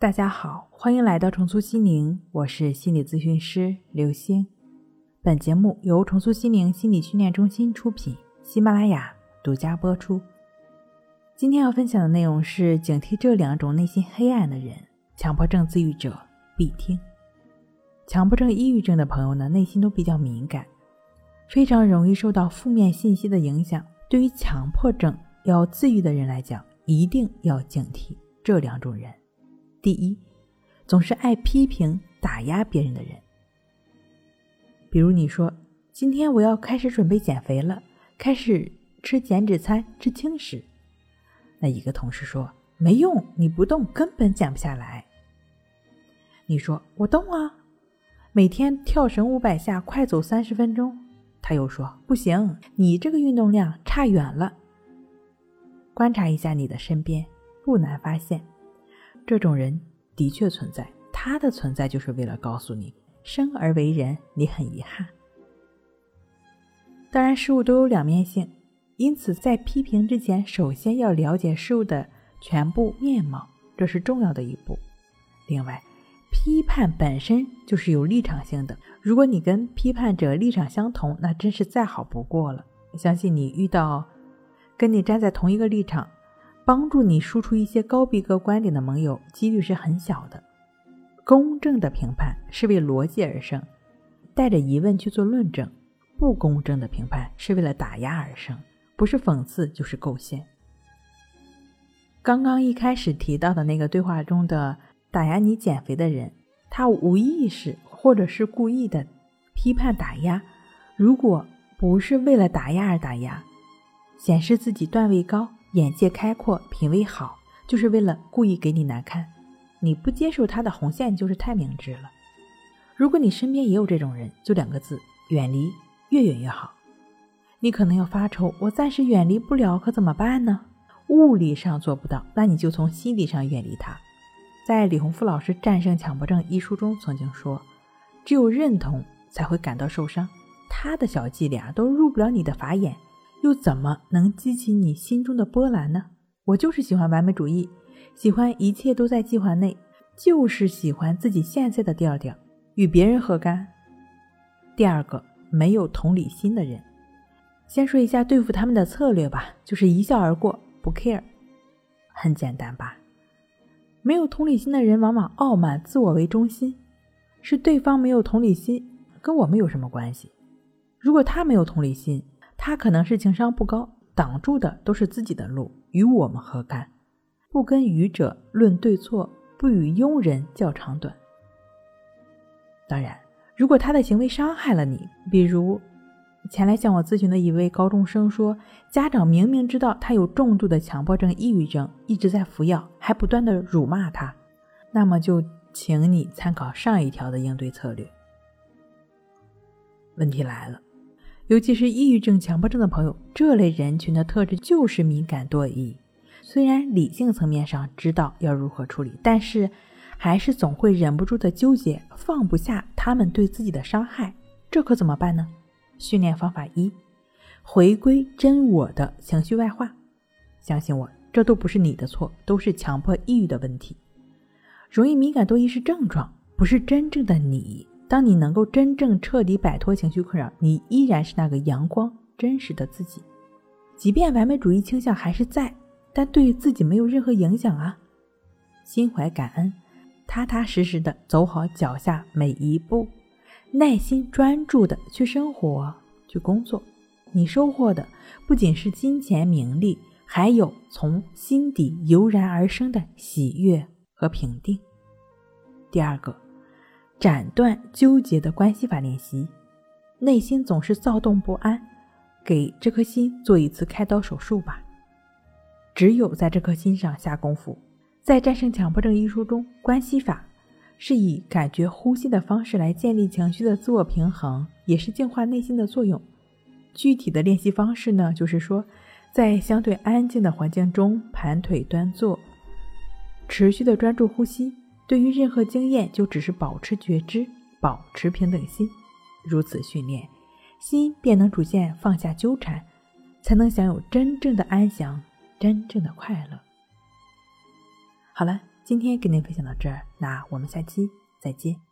大家好，欢迎来到重塑心灵，我是心理咨询师刘星。本节目由重塑心灵心理训练中心出品，喜马拉雅独家播出。今天要分享的内容是：警惕这两种内心黑暗的人，强迫症自愈者必听。强迫症、抑郁症的朋友呢，内心都比较敏感，非常容易受到负面信息的影响。对于强迫症要自愈的人来讲，一定要警惕这两种人。第一，总是爱批评、打压别人的人。比如你说：“今天我要开始准备减肥了，开始吃减脂餐，吃轻食。”那一个同事说：“没用，你不动根本减不下来。”你说：“我动啊，每天跳绳五百下，快走三十分钟。”他又说：“不行，你这个运动量差远了。”观察一下你的身边，不难发现，这种人的确存在。他的存在就是为了告诉你，生而为人，你很遗憾。当然，事物都有两面性，因此在批评之前，首先要了解事物的全部面貌，这是重要的一步。另外，批判本身就是有立场性的，如果你跟批判者立场相同，那真是再好不过了。相信你遇到。跟你站在同一个立场，帮助你输出一些高逼格观点的盟友，几率是很小的。公正的评判是为逻辑而生，带着疑问去做论证；不公正的评判是为了打压而生，不是讽刺就是构陷。刚刚一开始提到的那个对话中的打压你减肥的人，他无意识或者是故意的批判打压，如果不是为了打压而打压。显示自己段位高、眼界开阔、品味好，就是为了故意给你难看。你不接受他的红线，就是太明智了。如果你身边也有这种人，就两个字：远离，越远越好。你可能要发愁，我暂时远离不了，可怎么办呢？物理上做不到，那你就从心理上远离他。在李洪福老师《战胜强迫症》一书中曾经说：“只有认同才会感到受伤，他的小伎俩都入不了你的法眼。”又怎么能激起你心中的波澜呢？我就是喜欢完美主义，喜欢一切都在计划内，就是喜欢自己现在的调调，与别人何干？第二个，没有同理心的人，先说一下对付他们的策略吧，就是一笑而过，不 care，很简单吧？没有同理心的人往往傲慢、自我为中心，是对方没有同理心，跟我们有什么关系？如果他没有同理心。他可能是情商不高，挡住的都是自己的路，与我们何干？不跟愚者论对错，不与庸人较长短。当然，如果他的行为伤害了你，比如前来向我咨询的一位高中生说，家长明明知道他有重度的强迫症、抑郁症，一直在服药，还不断的辱骂他，那么就请你参考上一条的应对策略。问题来了。尤其是抑郁症、强迫症的朋友，这类人群的特质就是敏感多疑。虽然理性层面上知道要如何处理，但是还是总会忍不住的纠结，放不下他们对自己的伤害。这可怎么办呢？训练方法一：回归真我的情绪外化。相信我，这都不是你的错，都是强迫抑郁的问题。容易敏感多疑是症状，不是真正的你。当你能够真正彻底摆脱情绪困扰，你依然是那个阳光真实的自己。即便完美主义倾向还是在，但对于自己没有任何影响啊！心怀感恩，踏踏实实的走好脚下每一步，耐心专注的去生活、去工作，你收获的不仅是金钱名利，还有从心底油然而生的喜悦和平定。第二个。斩断纠结的关系法练习，内心总是躁动不安，给这颗心做一次开刀手术吧。只有在这颗心上下功夫，在《战胜强迫症》一书中，关系法是以感觉呼吸的方式来建立情绪的自我平衡，也是净化内心的作用。具体的练习方式呢，就是说，在相对安静的环境中盘腿端坐，持续的专注呼吸。对于任何经验，就只是保持觉知，保持平等心，如此训练，心便能逐渐放下纠缠，才能享有真正的安详，真正的快乐。好了，今天跟您分享到这儿，那我们下期再见。